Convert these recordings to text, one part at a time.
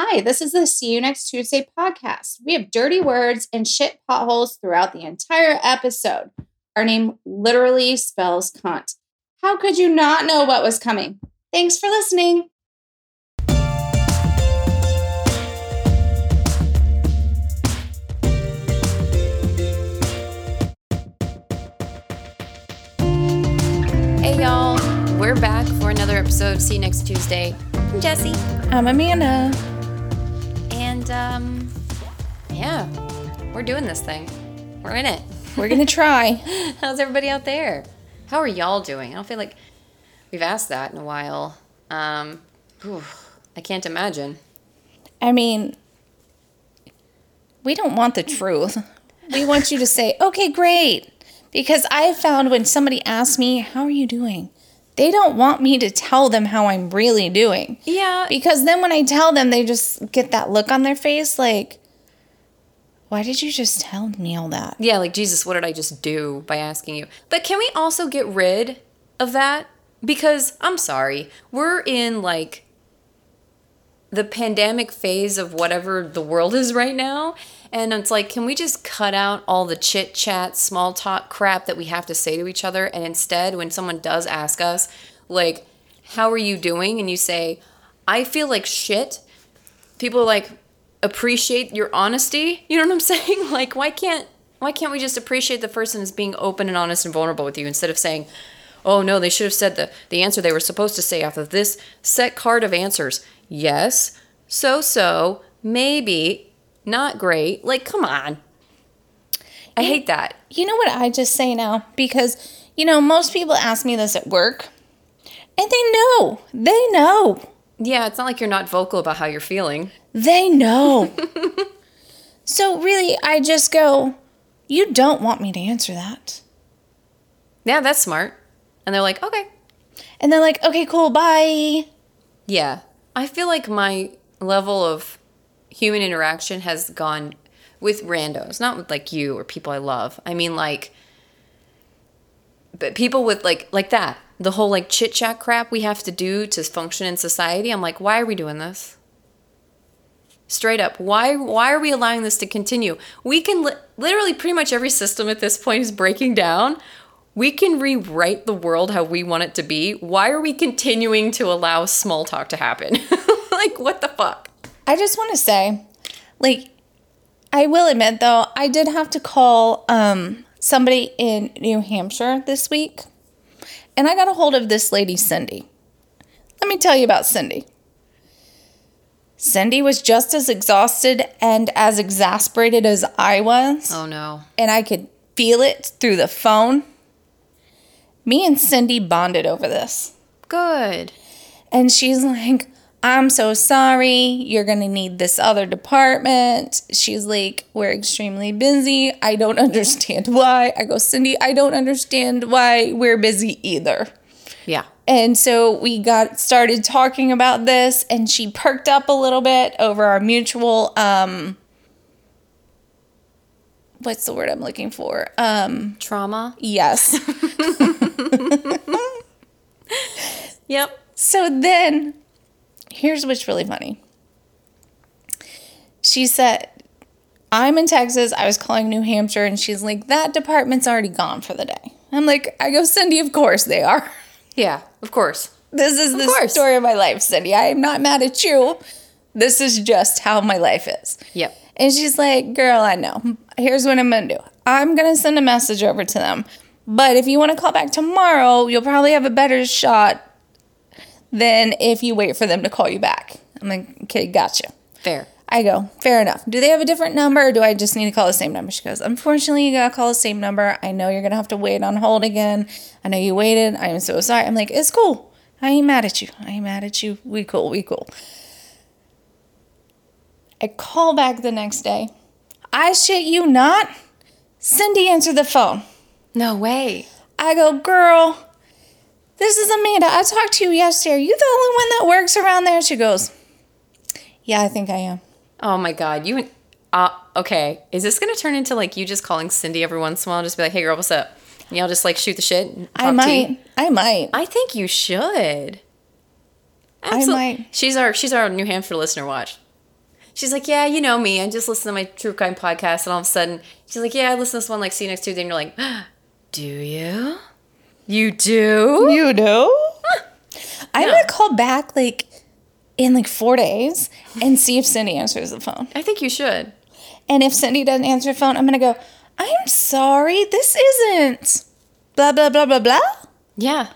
Hi, this is the See You Next Tuesday podcast. We have dirty words and shit potholes throughout the entire episode. Our name literally spells cunt. How could you not know what was coming? Thanks for listening. Hey y'all, we're back for another episode. See you next Tuesday. I'm Jesse, I'm Amanda. And um, yeah, we're doing this thing. We're in it. We're going to try. How's everybody out there? How are y'all doing? I don't feel like we've asked that in a while. Um, whew, I can't imagine. I mean, we don't want the truth. We want you to say, okay, great. Because I found when somebody asks me, how are you doing? They don't want me to tell them how I'm really doing. Yeah, Because then when I tell them, they just get that look on their face like, why did you just tell me all that? yeah. Like Jesus, what did I just do by asking you? But can we also get rid of that? Because I'm sorry, we're in like the pandemic phase of whatever the world is right now. And it's like, can we just cut out all the chit chat, small talk crap that we have to say to each other? And instead, when someone does ask us, like, how are you doing? And you say, I feel like shit, people like appreciate your honesty. You know what I'm saying? Like, why can't why can't we just appreciate the person as being open and honest and vulnerable with you instead of saying, oh no, they should have said the, the answer they were supposed to say off of this set card of answers. Yes, so so, maybe, not great. Like, come on. I hate that. You know what I just say now? Because, you know, most people ask me this at work, and they know. They know. Yeah, it's not like you're not vocal about how you're feeling. They know. so really, I just go, you don't want me to answer that. Yeah, that's smart. And they're like, okay. And they're like, okay, cool, bye. Yeah. I feel like my level of human interaction has gone with randos, not with like you or people I love. I mean like but people with like like that. The whole like chit chat crap we have to do to function in society. I'm like, why are we doing this? Straight up, why why are we allowing this to continue? We can li- literally pretty much every system at this point is breaking down. We can rewrite the world how we want it to be. Why are we continuing to allow small talk to happen? like what the fuck? I just want to say, like, I will admit though, I did have to call um, somebody in New Hampshire this week, and I got a hold of this lady, Cindy. Let me tell you about Cindy. Cindy was just as exhausted and as exasperated as I was, Oh no. and I could feel it through the phone. Me and Cindy bonded over this. Good. And she's like, I'm so sorry. You're going to need this other department. She's like, We're extremely busy. I don't understand why. I go, Cindy, I don't understand why we're busy either. Yeah. And so we got started talking about this, and she perked up a little bit over our mutual, um, what's the word I'm looking for? Um, Trauma. yes. Yep. So then, here's what's really funny. She said, I'm in Texas. I was calling New Hampshire, and she's like, that department's already gone for the day. I'm like, I go, Cindy, of course they are. Yeah, of course. This is the course. story of my life, Cindy. I am not mad at you. This is just how my life is. Yep. And she's like, Girl, I know. Here's what I'm going to do I'm going to send a message over to them. But if you want to call back tomorrow, you'll probably have a better shot than if you wait for them to call you back. I'm like, Okay, gotcha. Fair. I go, Fair enough. Do they have a different number or do I just need to call the same number? She goes, Unfortunately, you got to call the same number. I know you're to have to wait on hold again. I know you waited. I am so sorry. I'm like, It's cool. I ain't mad at you. I ain't mad at you. We cool. We cool. I call back the next day. I shit you not. Cindy answered the phone. No way. I go, girl, this is Amanda. I talked to you yesterday. Are you the only one that works around there? She goes, Yeah, I think I am. Oh my god. You uh okay. Is this gonna turn into like you just calling Cindy every once in a while? And just be like, hey girl, what's up? And y'all just like shoot the shit and I might. I might. I think you should. I might. She's our she's our New Hampshire listener. Watch. She's like, yeah, you know me. I just listen to my true crime podcast, and all of a sudden, she's like, yeah, I listen to this one. Like, see you next Tuesday. And you're like, do you? You do? You do? I'm Yeah. gonna call back like in like four days and see if Cindy answers the phone. I think you should. And if Cindy doesn't answer the phone, I'm gonna go, I'm sorry, this isn't blah blah blah blah blah. Yeah.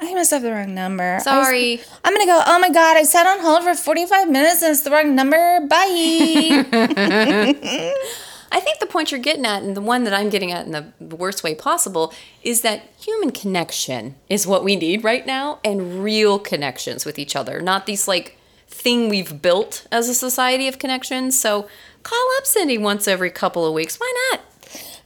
I must have the wrong number. I Sorry. I'm gonna go, oh my god, I sat on hold for 45 minutes and it's the wrong number. Bye. I think the point you're getting at, and the one that I'm getting at in the worst way possible, is that human connection is what we need right now, and real connections with each other, not these like thing we've built as a society of connections. So call up Cindy once every couple of weeks. Why not?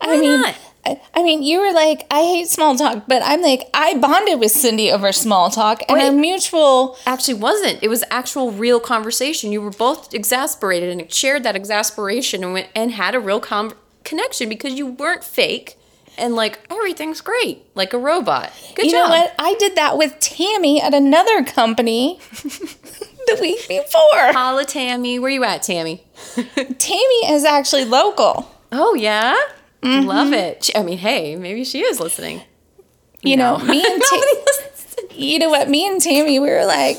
Why I mean, not? I, I mean, you were like, I hate small talk, but I'm like, I bonded with Cindy over small talk and Wait. a mutual. Actually, wasn't. It was actual, real conversation. You were both exasperated and shared that exasperation and, went, and had a real com- connection because you weren't fake and like everything's great, like a robot. Good you job. know what? I did that with Tammy at another company the week before. Holla, Tammy. Where you at, Tammy? Tammy is actually local. Oh yeah, Mm-hmm. love it. I mean, hey, maybe she is listening. You No. know, me and Ta- Nobody listens to you know what? Me and Tammy, we were like,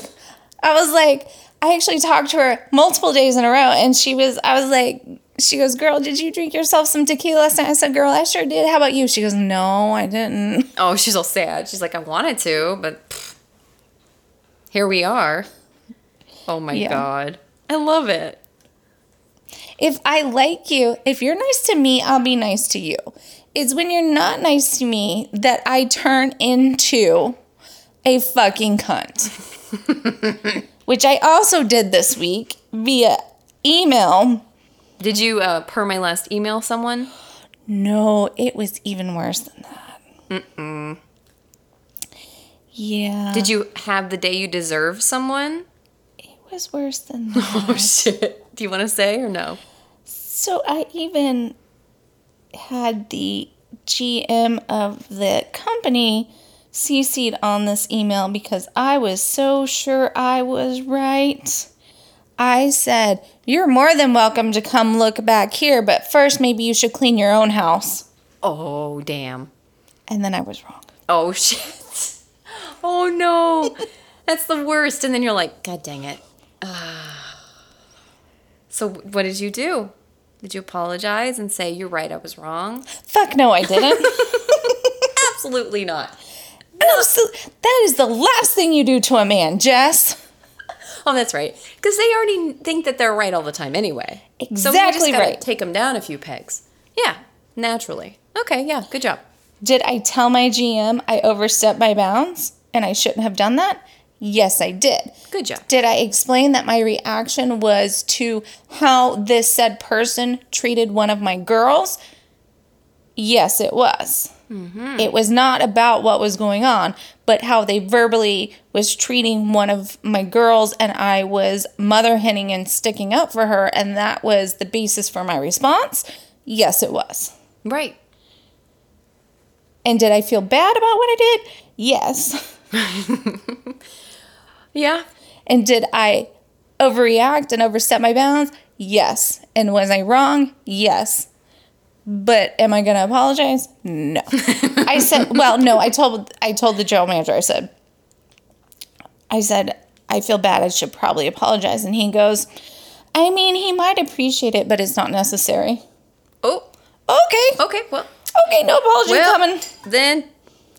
I was like, I actually talked to her multiple days in a row, and she was, I was like, she goes, girl, did you drink yourself some tequila last night? I said, girl, I sure did. How about you? She goes, no, I didn't. Oh, she's all sad. She's like, I wanted to, but pfft, here we are. Oh my Yeah. god, I love it. If I like you, if you're nice to me, I'll be nice to you. It's when you're not nice to me that I turn into a fucking cunt. Which I also did this week via email. Did you, uh, per my last email, someone? No, it was even worse than that. Mm-mm. Yeah. Did you have the day you deserve someone? It was worse than that. Oh shit. Do you want to say or no? So I even had the GM of the company CC'd on this email because I was so sure I was right. I said, You're more than welcome to come look back here, but first maybe you should clean your own house. Oh damn. And then I was wrong. Oh shit. Oh no. That's the worst. And then you're like, God dang it. Ah. So what did you do? Did you apologize and say you're right, I was wrong? Fuck no, I didn't. Absolutely not. Absol- that is the last thing you do to a man, Jess. Oh, that's right. Because they already think that they're right all the time anyway. Exactly so we just gotta right. Take them down a few pegs. Yeah, naturally. Okay, yeah, good job. Did I tell my GM I overstepped my bounds and I shouldn't have done that? Yes, I did. Good job. Did I explain that my reaction was to how this said person treated one of my girls? Yes, it was. Mm-hmm. It was not about what was going on, but how they verbally was treating one of my girls, and I was mother henning and sticking up for her, and that was the basis for my response. Yes, it was. Right. And did I feel bad about what I did? Yes. Yeah. And did I overreact and overstep my bounds? Yes. And was I wrong? Yes. But am I going to apologize? No. I said, well, no, I told I told the general manager I said I said I feel bad. I should probably apologize and he goes, "I mean, he might appreciate it, but it's not necessary." Oh, Okay. okay. Well, Okay, no apology well coming. then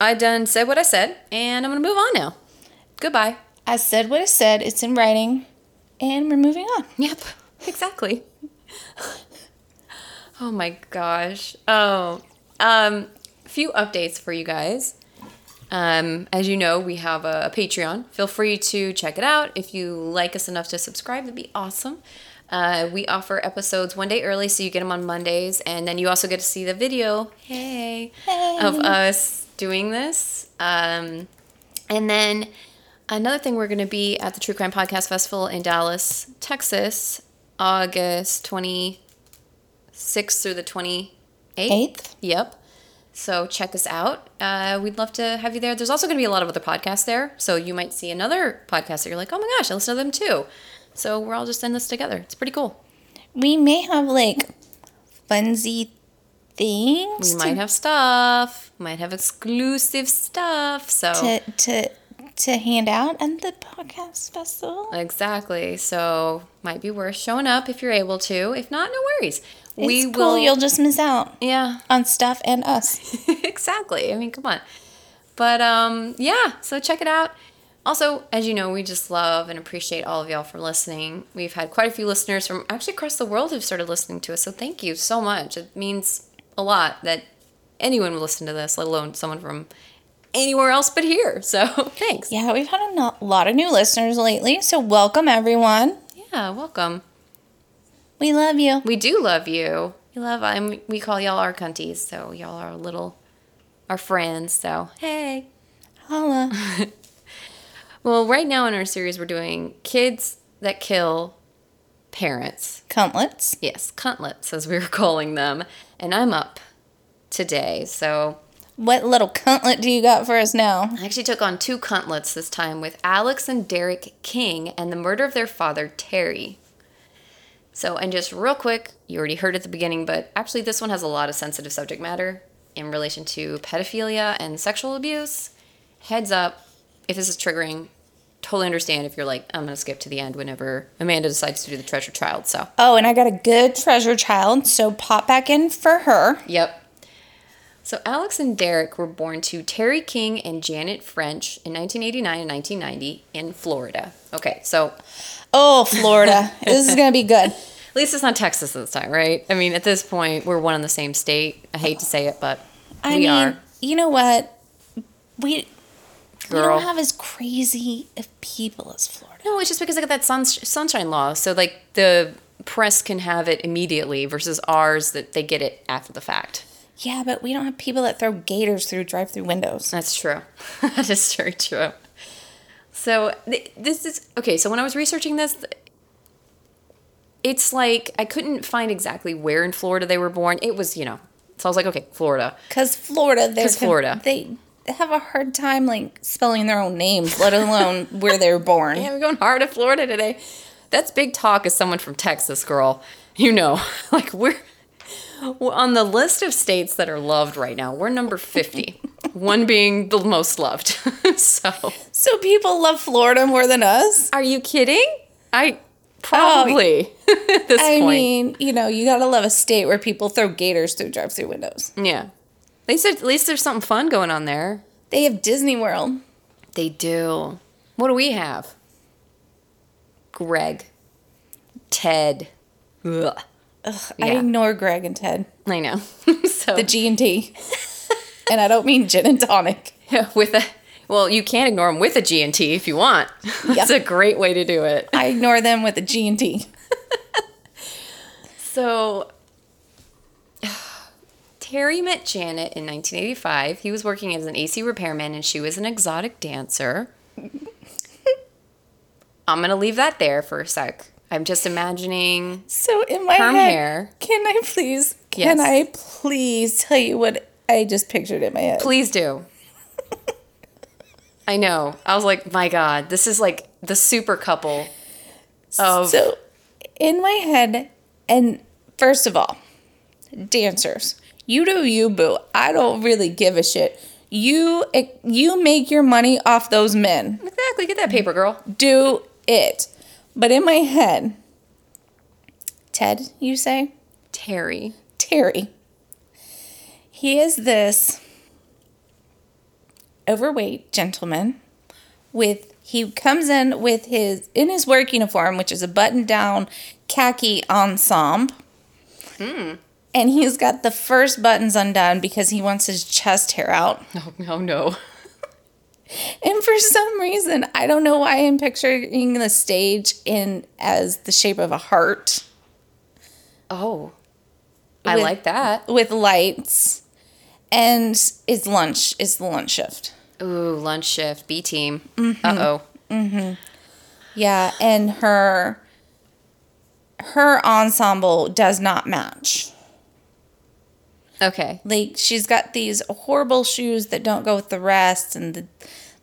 I done said what I said, and I'm going to move on now. Goodbye. I said what I said. It's in writing. And we're moving on. Yep, exactly. oh my gosh. Oh, um, a few updates for you guys. Um, as you know, we have a, a Patreon. Feel free to check it out. If you like us enough to subscribe, that'd be awesome. Uh, we offer episodes one day early, so you get them on Mondays, and then you also get to see the video, Hey, hey, of us doing this. Um, and then another thing, we're going to be at the True Crime Podcast Festival in Dallas, Texas, August 26th through the 28th. Eighth. Yep. So check us out. Uh, we'd love to have you there. There's also going to be a lot of other podcasts there. So you might see another podcast that you're like, oh my gosh, I listen to them too. So we're all just in this together. It's pretty cool. we may have like funsy things We might have stuff, might have exclusive stuff. So to to to hand out at the podcast festival. exactly. So might be worth showing up if you're able to. If not, no worries. we it's cool. will. You'll just miss out yeah, on stuff and us. exactly. I mean, come on. But um, yeah. So check it out. Also, as you know, we just love and appreciate all of y'all for listening. We've had quite a few listeners from actually across the world who've started listening to us. So thank you so much. It means a lot that anyone would listen to this, let alone someone from anywhere else but here. So thanks. Yeah, we've had a lot of new listeners lately, so welcome everyone. Yeah, welcome. We love you. We do love you. We love and we call y'all our cunties, so y'all are little our friends. So hey. Holla. Well, right now in our series we're doing kids that kill parents. Cuntlets. Yes, cuntlets as we were calling them. And I'm up today. So What little cuntlet do you got for us now? I actually took on two cuntlets this time with Alex and Derek King and the murder of their father, Terry. So, and just real quick, you already heard at the beginning, but actually, this one has a lot of sensitive subject matter in relation to pedophilia and sexual abuse. Heads up, if this is triggering, totally understand if you're like, I'm going to skip to the end whenever Amanda decides to do the treasure child. So, Oh, and I got a good treasure child, so pop back in for her. Yep. So Alex and Derek were born to Terry King and Janet French in 1989 and 1990 in Florida. Okay, so Oh, Florida. this is going to be good. at least it's not Texas this time, right? I mean, at this point, we're one in the same state. I hate to say it, but I we mean, are. you know what? We, we don't have as crazy of people as Florida. No, it's just because I got that sun, sunshine law. So, like, the press can have it immediately versus ours that they get it after the fact. Yeah, but we don't have people that throw gators through drive-through windows. That's true. that is very true. So th- this is okay. So when I was researching this, th- it's like I couldn't find exactly where in Florida they were born. It was you know, so I was like, okay, Florida. Cause Florida, they're 'Cause Florida. they have a hard time like spelling their own names, let alone where they're born. Yeah, we're going hard at Florida today. That's big talk as someone from Texas, girl. You know, like we're on the list of states that are loved right now. We're number fifty. One being the most loved. so, So people love Florida more than us. are you kidding? I oh, probably at this I point. mean, you know, you gotta love a state where people throw gators through drive-through windows. Yeah. At least, at least there's something fun going on there. They have Disney World. They do. What do we have? Greg. Ted. Ugh. I Yeah. ignore Greg and Ted, I know. so the G and T, and I don't mean gin and tonic. yeah, with a well, you can ignore them with a G and T if you want. That's a great way to do it. I ignore them with the G and T. So Terry met Janet in 1985. He was working as an AC repairman and she was an exotic dancer. I'm going to leave that there for a sec. I'm just imagining So in my Perm head, hair. can I please? Can Yes. I please tell you what I just pictured in my head? Please do. I know. I was like, my God, this is like the super couple of. So, in my head, and first of all, dancers, you do you, boo. I don't really give a shit. You eh, you make your money off those men. exactly. Get that paper, girl. Do it. But in my head, Ted, you say Terry. Terry. He is this overweight gentleman with he comes in with his in his work uniform, which is a button down khaki ensemble. Hmm. And he's got the first buttons undone because he wants his chest hair out. Oh, no, no. And for some reason, I don't know why I'm picturing the stage in as the shape of a heart Oh. I With- like that. with lights. And it's lunch, it's the lunch shift. Ooh, lunch shift, B team. Uh oh. Mhm. Yeah, and her her ensemble does not match. Okay. Like she's got these horrible shoes that don't go with the rest, and the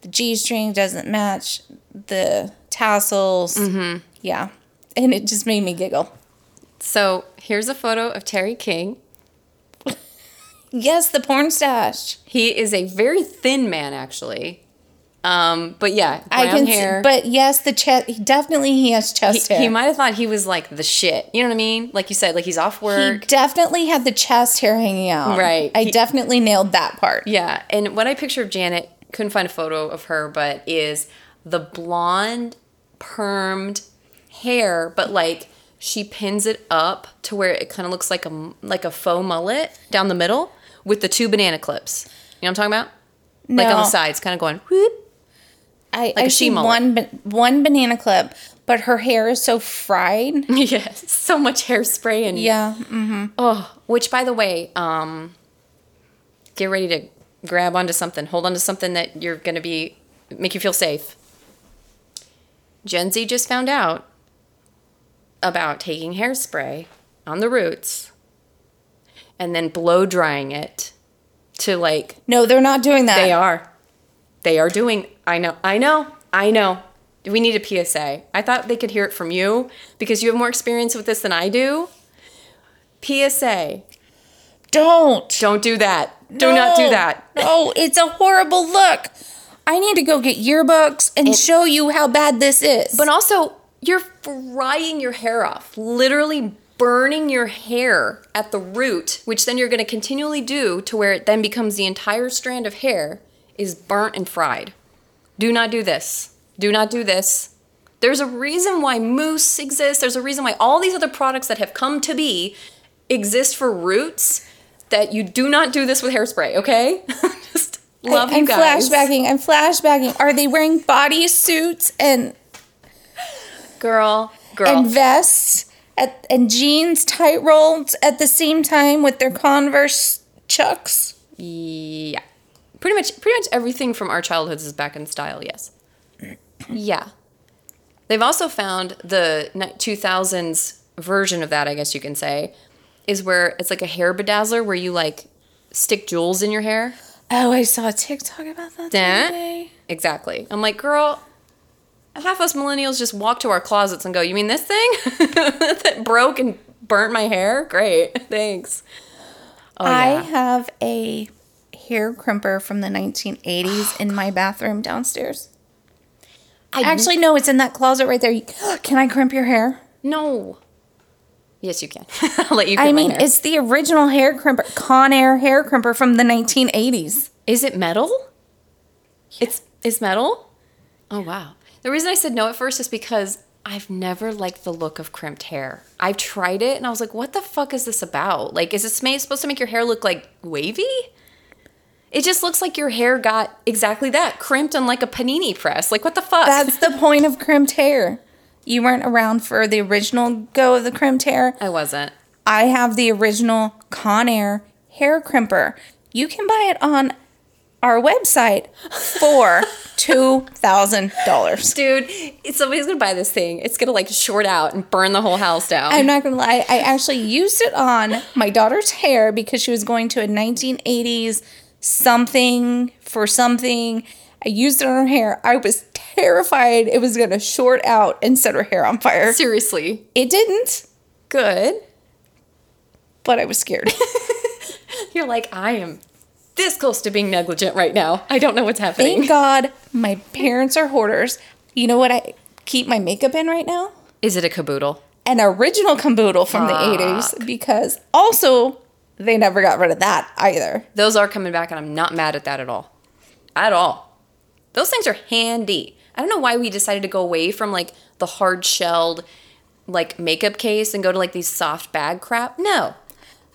the G string doesn't match the tassels. Mm-hmm. Yeah, and it just made me giggle. So here's a photo of Terry King. Yes, the porn stash. He is a very thin man, actually. Um, but yeah, I can hair. see, but yes, the chest. Definitely, he has chest he, hair. he might have thought he was like the shit. You know what I mean? Like you said, like he's off He work. definitely had the chest hair hanging out. Right. I He- definitely nailed that part. Yeah, and what I picture of Janet, couldn't find a photo of her, but is the blonde, permed hair, but like she pins it up to where it kind of looks like a like a faux mullet down the middle with the two banana clips. You know what I'm talking about? Like on the sides, kind of going whoop. I, a I she see mullet. one one banana clip, but her hair is so fried. yes, so much hairspray and Yeah. Mm-hmm. Oh, which by the way, um, get ready to grab onto something, hold onto something that you're gonna be make you feel safe. Gen Z just found out about taking hairspray on the roots and then blow drying it to like No, they're not doing that. they are. They are doing. I know. I know. I know. We need a PSA. I thought they could hear it from you because you have more experience with this than I do. PSA. Don't. Don't do that. Do not do that. No, it's a horrible look. I need to go get yearbooks and show you how bad this is. But also, you're frying your hair off, literally burning your hair at the root, which then you're going to continually do to where it then becomes the entire strand of hair is burnt and fried. Do not do this. Do not do this. There's a reason why mousse exists. There's a reason why all these other products that have come to be exist for roots. That you do not do this with hairspray, okay? Just love I, you am guys. flashbacking. I'm flashbacking. Are they wearing body suits and Girl, girl. and vests at, and jeans tight rolled at the same time with their Converse chucks? Yeah. Pretty much pretty much everything from our childhoods is back in style, yes. Yeah. They've also found the 2000s version of that, I guess you can say, is where it's like a hair bedazzler where you like stick jewels in your hair. Oh, I saw a TikTok about that the That? other day. Exactly. I'm like, girl, half us millennials just walk to our closets and go, You mean this thing? that broke and burnt my hair? Great. Thanks. Oh, I yeah. have a hair crimper from the 1980s in my bathroom downstairs. I Actually, no, it's in that closet right there. Can I crimp your hair? No. Yes, you can. I'll let you. I mean, it's the original hair crimper, Conair hair crimper from the 1980s. Is it metal? It's it's metal? Oh wow. The reason I said no at first is because I've never liked the look of crimped hair. I've tried it and I was like, what the fuck is this about? Like, is it ma- supposed to make your hair look like wavy? It just looks like your hair got exactly that, crimped on like a panini press. Like, what the fuck? That's the point of crimped hair. You weren't around for the original go of the crimped hair. I wasn't. I have the original Conair hair crimper. You can buy it on our website for $2,000. Dude, somebody's gonna buy this thing, it's gonna like short out and burn the whole house down. I'm not gonna lie, I actually used it on my daughter's hair because she was going to a 1980s something for something. I used it on her hair. I was terrified it was gonna short out and set her hair on fire. Seriously. It didn't, Good. but I was scared. You're like, I am this close to being negligent right now. I don't know what's happening. Thank God my parents are hoarders. You know what I keep my makeup in right now? Is it a caboodle? An original caboodle from the 80s because also they never got rid of that either. Those are coming back, and I'm not mad at that at all. At all. Those things are handy. I don't know why we decided to go away from like the hard shelled like makeup case and go to like these soft bag crap. No.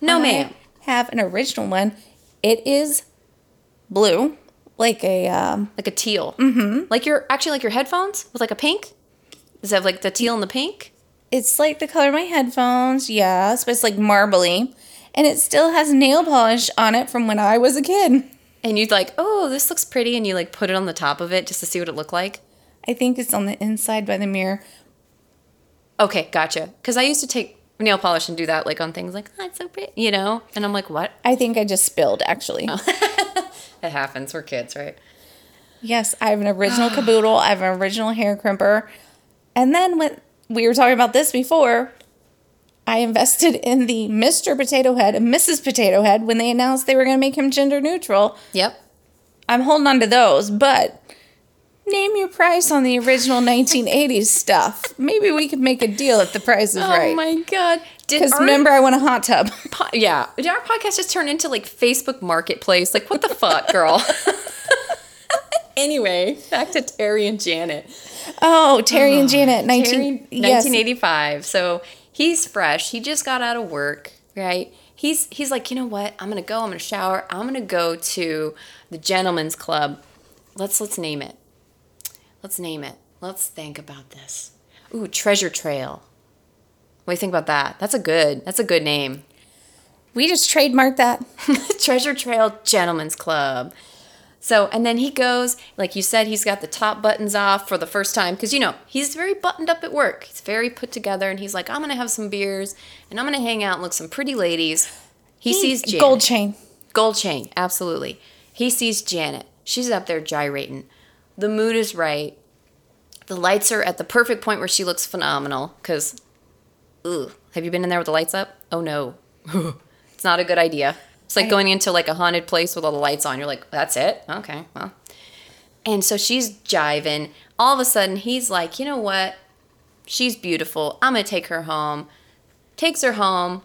No, I ma'am. have an original one. It is blue, like a um, Like a teal. Mm-hmm. Like your actually like your headphones with like a pink. Does it have like the teal and the pink? it's like the color of my headphones, yes, but it's like marbly. And it still has nail polish on it from when I was a kid. And you'd like, oh, this looks pretty, and you like put it on the top of it just to see what it looked like. I think it's on the inside by the mirror. Okay, gotcha. Because I used to take nail polish and do that like on things like, oh, it's so pretty, you know? And I'm like, what? I think I just spilled actually. Oh. It happens. We're kids, right? Yes, I have an original caboodle. I have an original hair crimper. And then when we were talking about this before, I invested in the Mr. Potato Head and Mrs. Potato Head when they announced they were going to make him gender neutral. Yep. I'm holding on to those, but name your price on the original 1980s stuff. Maybe we could make a deal if the price is Oh right. Oh my god. Because remember, I want a hot tub. po- yeah, did our podcast just turn into like Facebook Marketplace? Like what the fuck, girl? anyway, back to Terry and Janet. Oh, Terry and Janet, 19, Terry, yes. 1985. So he's fresh. He just got out of work, right? He's he's like, you know what? I'm gonna go. I'm gonna shower. I'm gonna go to the gentleman's club. Let's let's name it. Let's name it. Let's think about this. Ooh, Treasure Trail. What do you think about that? That's a good. That's a good name. We just trademarked that. Treasure Trail Gentlemen's Club. So, and then he goes, like you said, he's got the top buttons off for the first time because, you know, he's very buttoned up at work. He's very put together and he's like, I'm going to have some beers and I'm going to hang out and look some pretty ladies. He, sees Janet. gold chain. Gold chain, absolutely. He sees Janet. She's up there gyrating. The mood is right. The lights are at the perfect point where she looks phenomenal because, ooh, have you been in there with the lights up? Oh no. it's not a good idea. It's like I- going into like a haunted place with all the lights on. You're like, that's it? Okay, well. And so she's jiving. All of a sudden, he's like, you know what? She's beautiful. I'm going to take her home. Takes her home.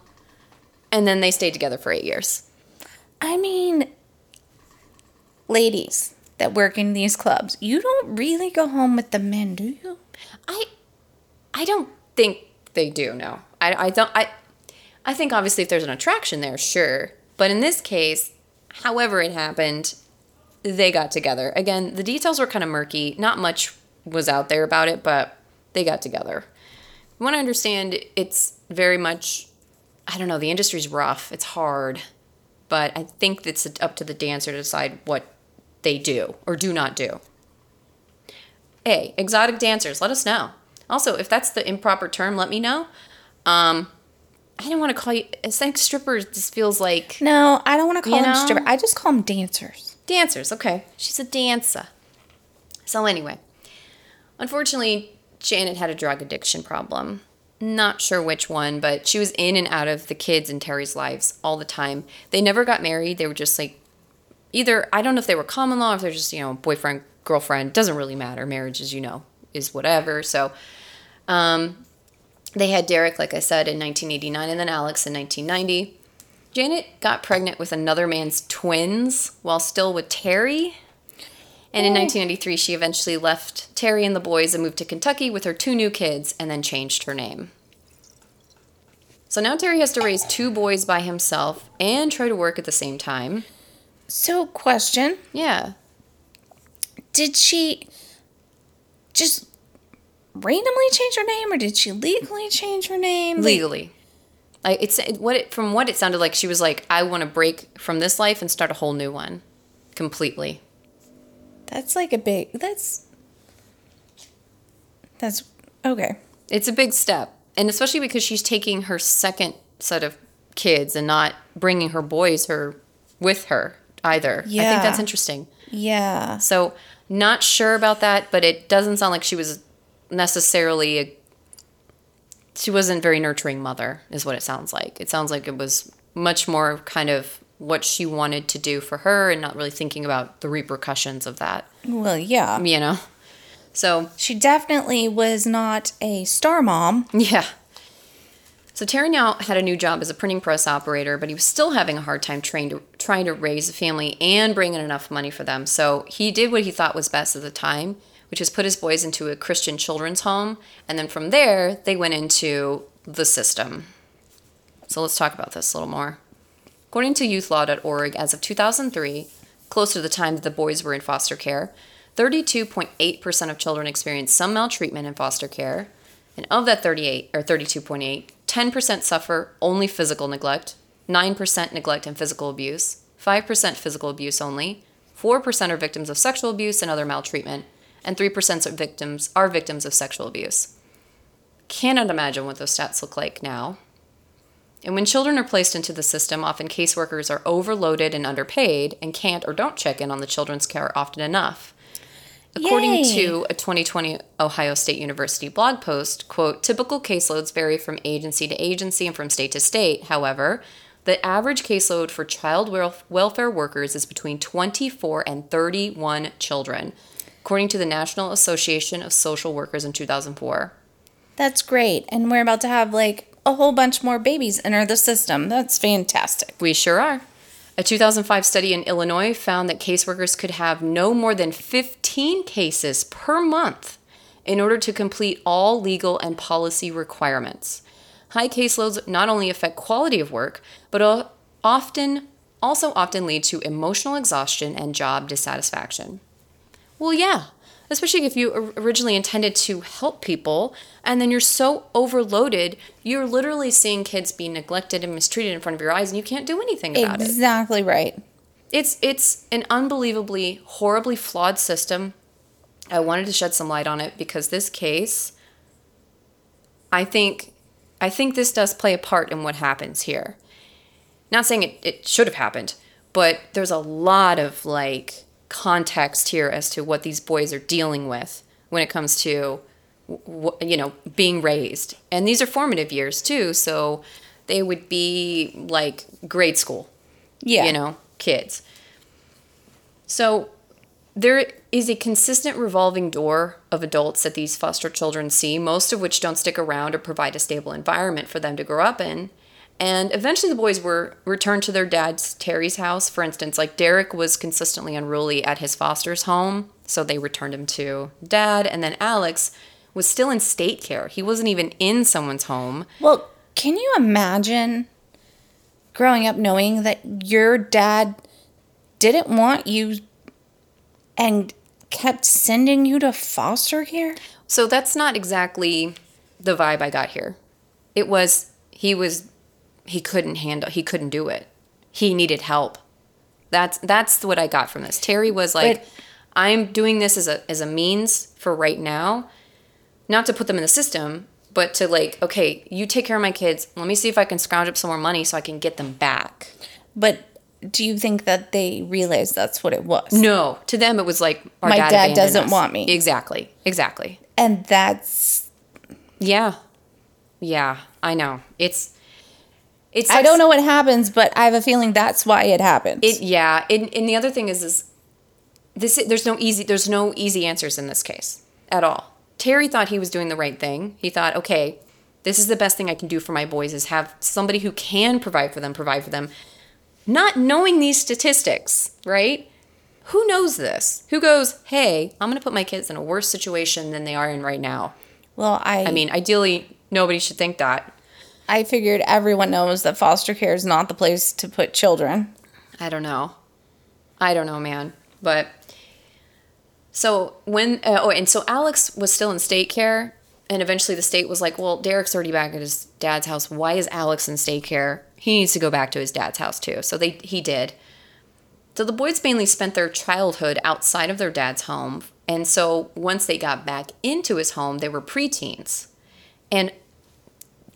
And then they stayed together for eight years. I mean, ladies that work in these clubs, you don't really go home with the men, do you? I I don't think they do. No, I I don't. I I think obviously if there's an attraction there, sure. But in this case, however it happened, they got together. Again, the details were kind of murky. Not much was out there about it, but they got together. You want to understand? It's very much. I don't know. The industry's rough. It's hard, but I think it's up to the dancer to decide what they do or do not do. A, exotic dancers, let us know. Also, if that's the improper term, let me know. Um, I don't want to call you. Think strippers just feels like No, I don't want to call them know? stripper. I just call them dancers. dancers. Okay, she's a dancer. So anyway, unfortunately, Janet had a drug addiction problem. Not sure which one, but she was in and out of the kids and Terry's lives all the time. They never got married. They were just like either I don't know if they were common law, if they're just you know boyfriend girlfriend. Doesn't really matter. Marriage, as you know, is whatever. So, um, they had Derek, like I said, in 1989, and then Alex in 1990. Janet got pregnant with another man's twins while still with Terry. And in 1993, she eventually left Terry and the boys and moved to Kentucky with her two new kids and then changed her name. So now Terry has to raise two boys by himself and try to work at the same time. So, question Yeah. Did she just randomly change her name or did she legally change her name? Legally. Like it's it, what it, from what it sounded like she was like I want to break from this life and start a whole new one completely. that's like a big. That's. That's. Okay. It's a big step. And especially because she's taking her second set of kids and not bringing her boys her with her either. Yeah. I think that's interesting. Yeah. So, not sure about that, but it doesn't sound like she was necessarily a she wasn't very nurturing mother is what it sounds like. It sounds like it was much more kind of what she wanted to do for her and not really thinking about the repercussions of that, Well, yeah. you know. So, She definitely was not a star mom. Yeah. So Terry now had a new job as a printing press operator, but he was still having a hard time trying to trying to raise a family and bring in enough money for them. So he did what he thought was best at the time, which has put his boys into a Christian children's home, and then from there they went into the system. So let's talk about this a little more. According to youthlaw.org, as of 2003, close to the time that the boys were in foster care, 32.8% of children experienced some maltreatment in foster care. And of that 38 or 32.8, 10% suffer only physical neglect, 9% neglect and physical abuse, 5% physical abuse only, 4% are victims of sexual abuse and other maltreatment, and 3% of victims are victims of sexual abuse. Cannot imagine what those stats look like now. And when children are placed into the system, often caseworkers are overloaded and underpaid and can't or don't check in on the children's care often enough. According Yay. to a 2020 Ohio State University blog post, quote, typical caseloads vary from agency to agency and from state to state. However, the average caseload for child wel- welfare workers is between 24 and 31 children, according to the National Association of Social Workers in 2004. That's great. And we're about to have like a whole bunch more babies enter the system. That's fantastic. We sure are. A 2005 study in Illinois found that caseworkers could have no more than 15 cases per month in order to complete all legal and policy requirements. High caseloads not only affect quality of work, but often also often lead to emotional exhaustion and job dissatisfaction. Well, yeah, especially if you originally intended to help people and then you're so overloaded, you're literally seeing kids be neglected and mistreated in front of your eyes and you can't do anything about it. Exactly right. It's it's an unbelievably horribly flawed system. I wanted to shed some light on it because this case I think I think this does play a part in what happens here. Not saying it, it should have happened, but there's a lot of like context here as to what these boys are dealing with when it comes to you know being raised and these are formative years too so they would be like grade school Yeah. you know, kids. So there is a consistent revolving door of adults that these foster children see, most of which don't stick around or provide a stable environment for them to grow up in. And eventually the boys were returned to their dad's Terry's house. For instance, like Derek was consistently unruly at his foster's home, so they returned him to dad. And then Alex was still in state care. He wasn't even in someone's home. Well, can you imagine growing up knowing that your dad didn't want you and kept sending you to foster care? So that's not exactly the vibe I got here. It was he was he couldn't handle he couldn't do it. He needed help. That's that's what I got from this. Terry was like But- I'm doing this as a as a means for right now, not to put them in the system, but to like okay, you take care of my kids. Let me see if I can scrounge up some more money so I can get them back. But do you think that they realized that's what it was? No, to them it was like our My dad, dad doesn't us. want me. Exactly. Exactly. And that's Yeah. Yeah, I know. It's it's I don't know what happens, but I have a feeling that's why it happens. It yeah, and, and the other thing is is this there's no easy there's no easy answers in this case at all. Terry thought he was doing the right thing. He thought, okay, this is the best thing I can do for my boys is have somebody who can provide for them provide for them. Not knowing these statistics, right? Who knows this? Who goes, "Hey, I'm going to put my kids in a worse situation than they are in right now." well, I I mean, ideally nobody should think that. I figured everyone knows that foster care is not the place to put children. I don't know. I don't know, man. But so when uh, oh, and so Alex was still in state care, and eventually the state was like, "Well, Derek's already back at his dad's house. Why is Alex in state care? He needs to go back to his dad's house too." So they he did. So the boys mainly spent their childhood outside of their dad's home, and so once they got back into his home, they were preteens, and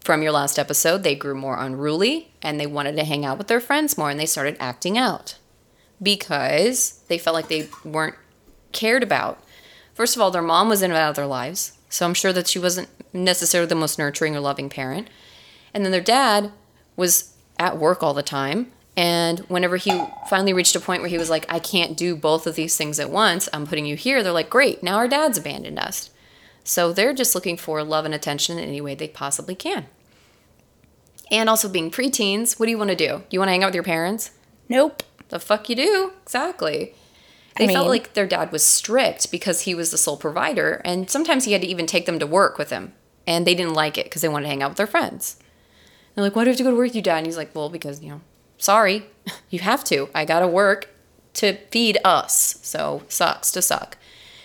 from your last episode, they grew more unruly and they wanted to hang out with their friends more and they started acting out because they felt like they weren't cared about. First of all, their mom was in and out of their lives, so I'm sure that she wasn't necessarily the most nurturing or loving parent. And then their dad was at work all the time. And whenever he finally reached a point where he was like, I can't do both of these things at once, I'm putting you here, they're like, great, now our dad's abandoned us. So they're just looking for love and attention in any way they possibly can. And also being preteens, what do you want to do? You want to hang out with your parents? Nope. The fuck you do. Exactly. I They felt like their dad was strict because he was the sole provider, and sometimes he had to even take them to work with him. And they didn't like it because they wanted to hang out with their friends. They're like, why do you have to go to work with you, dad? And he's like, well, because, you know, sorry, you have to. I got to work to feed us. So sucks to suck.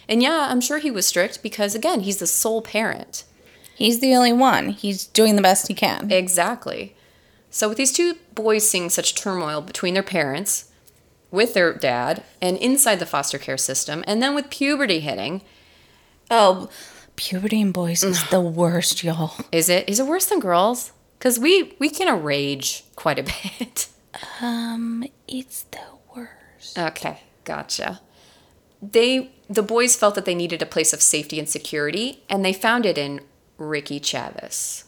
And yeah, I'm sure he was strict because, again, he's the sole parent. He's the only one. He's doing the best he can. Exactly. So, with these two boys seeing such turmoil between their parents, with their dad, and inside the foster care system, and then with puberty hitting, Oh, puberty in boys is the worst, y'all. is it is it worse than girls? Because we we can rage quite a bit. Um, it's the worst. Okay, gotcha. They the boys felt that they needed a place of safety and security, and they found it in Ricky Chavez.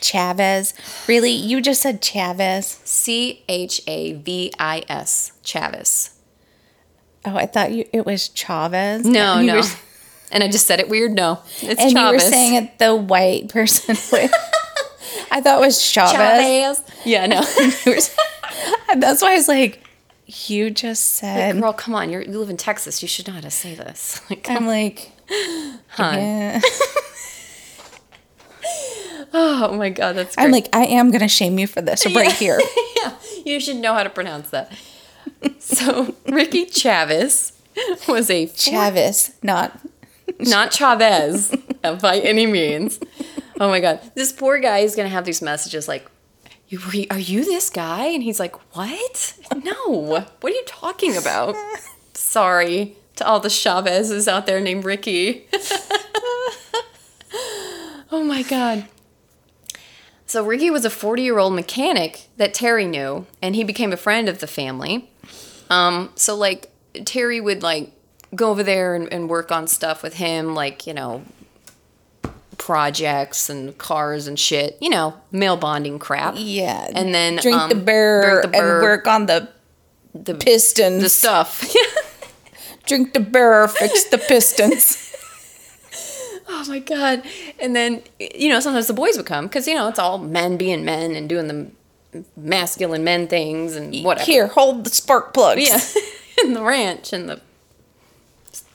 Chavez. Really? You just said Chavez? C H A V I S. Chavez. Oh, I thought you it was Chavez. No, no. were- and I just said it weird. No, it's and Chavez. you were saying it the white person way. I thought it was Chavez. Chavez. Yeah, no. That's why I was like, you just said. Girl, come on. You're, you live in Texas. You should know how to say this. Like, I'm like, yeah. oh my God, that's great. I'm like, I am gonna shame you for this right here. yeah, you should know how to pronounce that. So, Ricky Chavez was a Chavez, not not Chavez uh, by any means. Oh my god, this poor guy is gonna have these messages like, "You are you this guy?" And he's like, "What? No, what are you talking about?" Sorry to all the Chavezes out there named Ricky. oh my god. So Ricky was a 40-year-old mechanic that Terry knew, and he became a friend of the family. Um, so like Terry would like go over there and, and work on stuff with him, like, you know, projects and cars and shit, you know, male bonding crap. yeah. And then, drink um, the beer drink the and work on the The, pistons. the stuff. drink the beer, fix the pistons. oh my god. And then, you know, sometimes the boys would come because, you know, it's all men being men and doing the masculine men things and whatever. Here, hold the spark plugs. Yeah, in the ranch and the,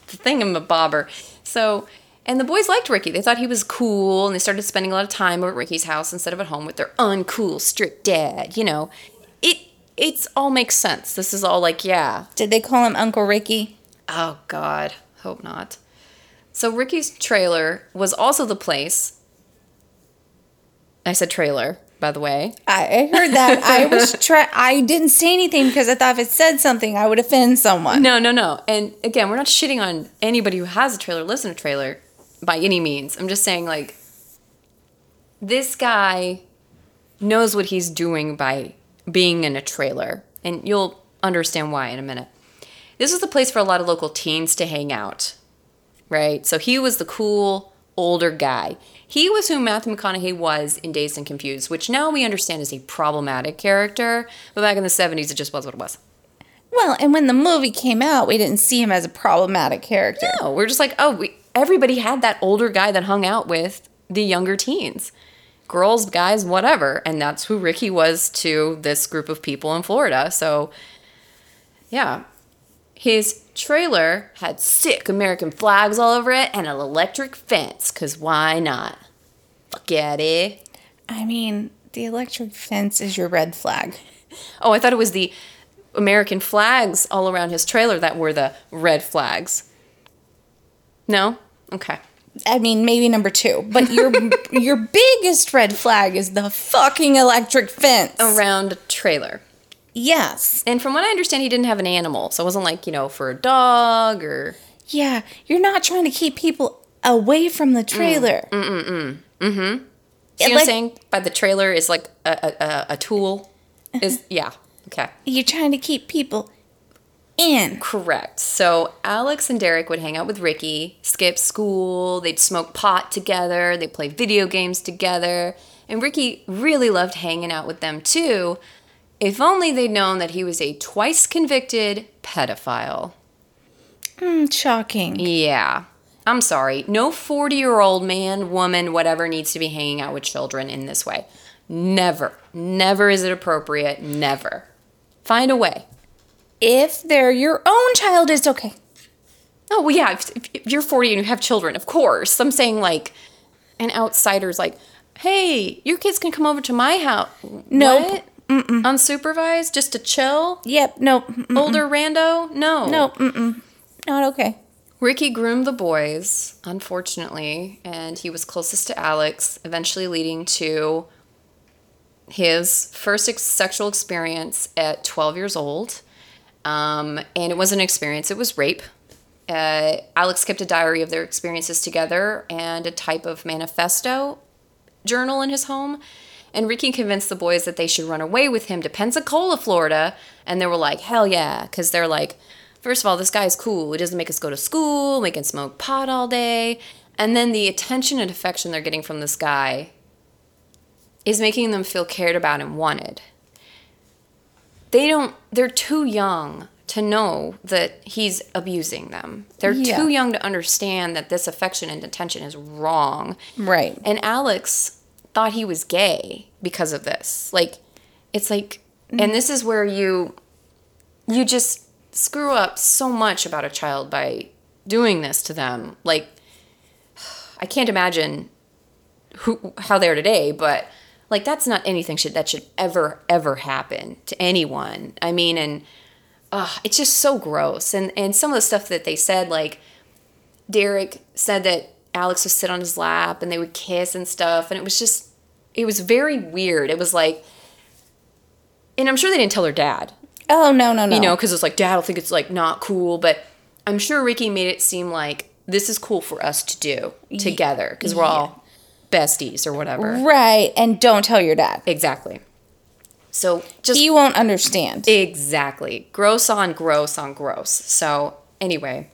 thing in the thingamabobber. So, and the boys liked Ricky. They thought he was cool, and they started spending a lot of time over at Ricky's house instead of at home with their uncool, strict dad. You know, it it's all makes sense. This is all like, yeah. Did they call him Uncle Ricky? Oh God, hope not. So Ricky's trailer was also the place. I said trailer, by the way. I heard that. I was try. I didn't say anything because I thought if it said something, I would offend someone. No, no, no. And again, we're not shitting on anybody who has a trailer, lives in a trailer by any means. I'm just saying, like, this guy knows what he's doing by being in a trailer. And you'll understand why in a minute. This was the place for a lot of local teens to hang out, right? So he was the cool, older guy. He was who Matthew McConaughey was in Dazed and Confused, which now we understand is a problematic character. But back in the 70s, it just was what it was. Well, and when the movie came out, we didn't see him as a problematic character. No, we're just like, oh, we, everybody had that older guy that hung out with the younger teens. Girls, guys, whatever. And that's who Ricky was to this group of people in Florida. So, yeah. His trailer had sick American flags all over it and an electric fence, because why not? Fuck yeah. I mean, the electric fence is your red flag. Oh, I thought it was the American flags all around his trailer that were the red flags. No? Okay. I mean, maybe number two, but your your biggest red flag is the fucking electric fence. Around a trailer. Yes. And from what I understand, he didn't have an animal. So it wasn't like, you know, for a dog or. Yeah, you're not trying to keep people away from the trailer. Mm mm mm mm. See It what I'm like- saying? By the trailer is like a, a, a, a tool. Is Yeah. Okay. You're trying to keep people in. Correct. So Alex and Derek would hang out with Ricky, skip school, they'd smoke pot together, they'd play video games together. And Ricky really loved hanging out with them too, if only they'd known that he was a twice convicted pedophile. Mm, shocking. Yeah. I'm sorry. No 40 year old man, woman, whatever needs to be hanging out with children in this way. Never. Never is it appropriate. Never. Find a way. If they're your own child, it's okay. Oh, well, yeah. If, if you're 40 and you have children, of course. I'm saying, like, an outsider's like, hey, your kids can come over to my house. Nope. Unsupervised? Just to chill? Yep. Nope. mm, Older rando? No. Nope. Mm-mm. Not okay. Ricky groomed the boys, unfortunately, and he was closest to Alex, eventually leading to his first ex- sexual experience at 12 years old. Um, and it wasn't an experience, it was rape. Uh, Alex kept a diary of their experiences together and a type of manifesto journal in his home. And Ricky convinced the boys that they should run away with him to Pensacola, Florida. And they were like, hell yeah. Because they're like, first of all, this guy's cool. He doesn't make us go to school, We can smoke pot all day. And then the attention and affection they're getting from this guy is making them feel cared about and wanted. They don't, they're too young to know that he's abusing them. They're Yeah. too young to understand that this affection and attention is wrong. Right. And Alex thought he was gay because of this. Like, it's like, mm. and this is where you, you just screw up so much about a child by doing this to them. Like, I can't imagine who how they are today, but like that's not anything should that should ever ever happen to anyone. I mean, and uh, it's just so gross. And and some of the stuff that they said, like Derek said that Alex would sit on his lap and they would kiss and stuff, and it was just it was very weird. It was like, and I'm sure they didn't tell their dad, Oh no no no. you know, because it's like dad will think it's like not cool, but I'm sure Ricky made it seem like this is cool for us to do together because we're all besties or whatever. Right. And don't tell your dad. Exactly. So just He won't understand. exactly gross on gross on gross. So anyway,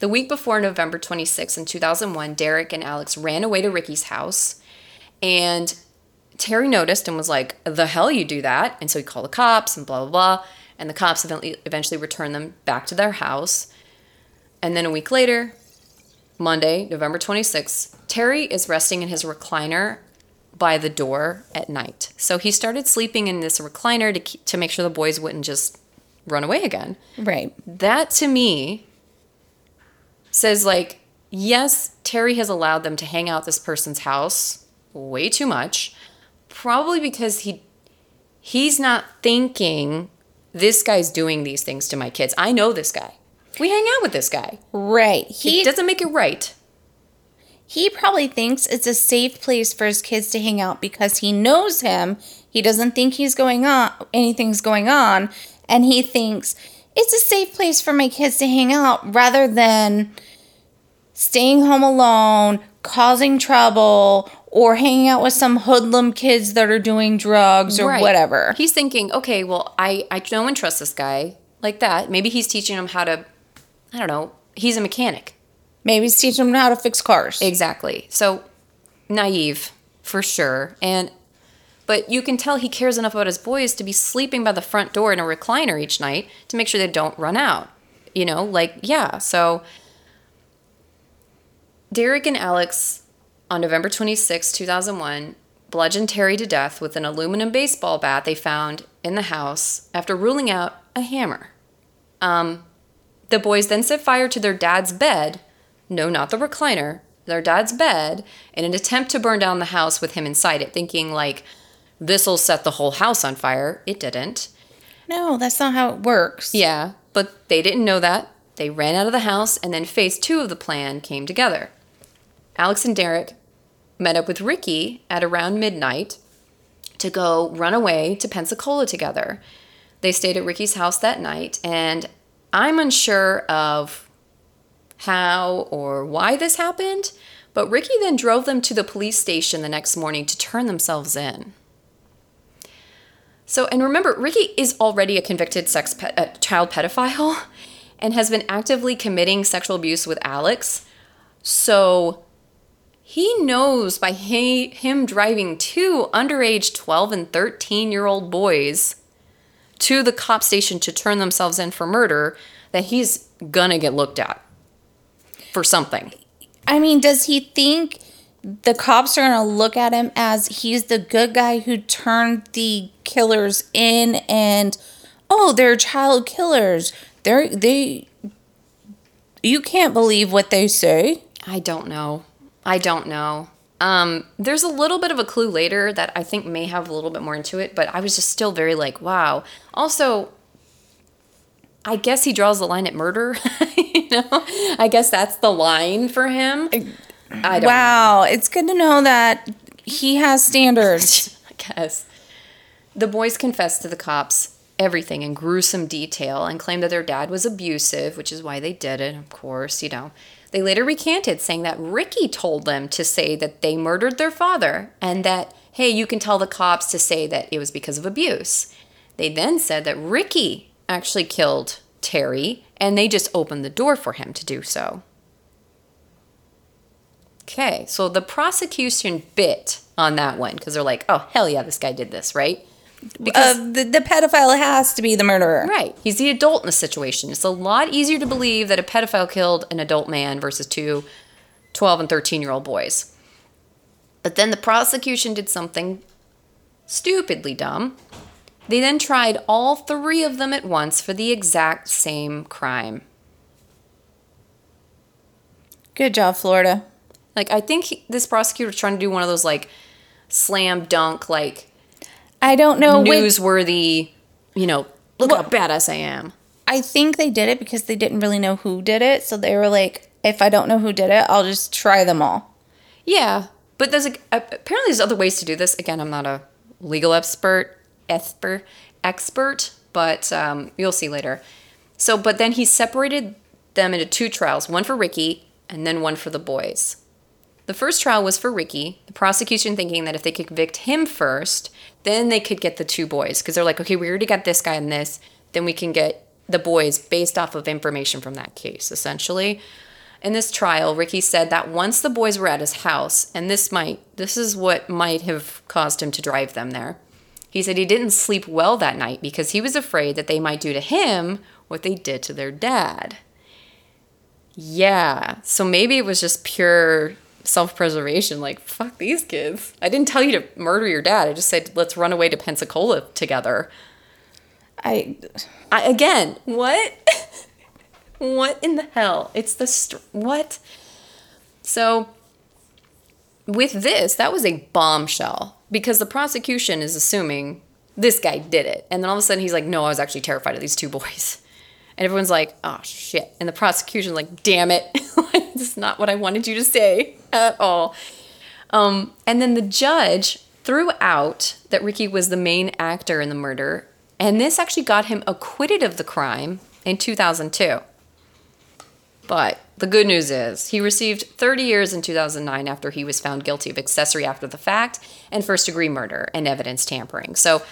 the week before November 26th in 2001, Derek and Alex ran away to Ricky's house, and Terry noticed and was like, "The hell you do that?" And so he called the cops and blah blah blah. And the cops eventually eventually returned them back to their house. And then a week later, Monday, November 26th, Terry is resting in his recliner by the door at night. So he started sleeping in this recliner to keep, to make sure the boys wouldn't just run away again. Right. That to me says like yes, Terry has allowed them to hang out this person's house way too much, probably because he he's not thinking this guy's doing these things to my kids. I know this guy. We hang out with this guy. Right. It He doesn't make it right. he probably thinks it's a safe place for his kids to hang out because he knows him. He doesn't think he's going on anything's going on and he thinks it's a safe place for my kids to hang out rather than staying home alone, causing trouble or hanging out with some hoodlum kids that are doing drugs or Right. whatever. He's thinking, okay, well, I, I know and trust this guy like that. Maybe he's teaching him how to, I don't know, he's a mechanic. Maybe he's teaching them how to fix cars. Exactly. So naive for sure. And, but you can tell he cares enough about his boys to be sleeping by the front door in a recliner each night to make sure they don't run out. You know, like, yeah. So Derek and Alex on November 26, 2001, bludgeoned Terry to death with an aluminum baseball bat they found in the house after ruling out a hammer. Um, the boys then set fire to their dad's bed, no, not the recliner, their dad's bed, in an attempt to burn down the house with him inside it, thinking like, this'll set the whole house on fire. It didn't. No, that's not how it works. Yeah, but they didn't know that. They ran out of the house, and then phase two of the plan came together. Alex and Derek met up with Ricky at around midnight to go run away to Pensacola together. They stayed at Ricky's house that night, and I'm unsure of how or why this happened, but Ricky then drove them to the police station the next morning to turn themselves in. So, and remember, Ricky is already a convicted sex pe- uh, child pedophile and has been actively committing sexual abuse with Alex. So, he knows by he, him driving two underage 12 and 13 year old boys to the cop station to turn themselves in for murder that he's gonna get looked at for something. I mean, does he think the cops are to look at him as he's the good guy who turned the killers in and oh, they're child killers. They're they you can't believe what they say. I don't know. I don't know. Um, there's a little bit of a clue later that I think may have a little bit more into it, but I was just still very like, wow. Also, I guess he draws the line at murder. you know, I guess that's the line for him. I don't Wow, it's good to know that he has standards. I guess. The boys confessed to the cops everything in gruesome detail and claimed that their dad was abusive, which is why they did it, of course, you know. They later recanted, saying that Ricky told them to say that they murdered their father and that, hey, you can tell the cops to say that it was because of abuse. They then said that Ricky actually killed Terry and they just opened the door for him to do so. Okay, so the prosecution bit on that one because they're like, oh, hell yeah, this guy did this, right? Uh, the, the pedophile has to be the murderer. Right. He's the adult in the situation. It's a lot easier to believe that a pedophile killed an adult man versus two 12 and 13 year old boys. But then the prosecution did something stupidly dumb. They then tried all three of them at once for the exact same crime. Good job, Florida. Like, I think he, this prosecutor was trying to do one of those, like, slam dunk, like, I don't know which. newsworthy, you know, look Well- how badass I am. I think they did it because they didn't really know who did it. So they were like, if I don't know who did it, I'll just try them all. Yeah, but there's a, apparently there's other ways to do this. Again, I'm not a legal expert, expert, expert, but um, you'll see later. So, but then he separated them into two trials, one for Ricky and then one for the boys. The first trial was for Ricky, the prosecution thinking that if they could convict him first, then they could get the two boys. Because they're like, okay, we already got this guy and this, then we can get the boys based off of information from that case, essentially. In this trial, Ricky said that once the boys were at his house, and this might this is what might have caused him to drive them there. He said he didn't sleep well that night because he was afraid that they might do to him what they did to their dad. Yeah, so maybe it was just pure self-preservation like fuck these kids. I didn't tell you to murder your dad. I just said let's run away to Pensacola together. I I, again, what? what in the hell? It's the str- what? So with this, that was a bombshell because the prosecution is assuming this guy did it, and then all of a sudden he's like, "No, I was actually terrified of these two boys." And everyone's like, "Oh shit!" And the prosecution's like, "Damn it, this is not what I wanted you to say at all." Um, and then the judge threw out that Ricky was the main actor in the murder, and this actually got him acquitted of the crime in 2002. But the good news is he received 30 years in 2009 after he was found guilty of accessory after the fact and first degree murder and evidence tampering. So,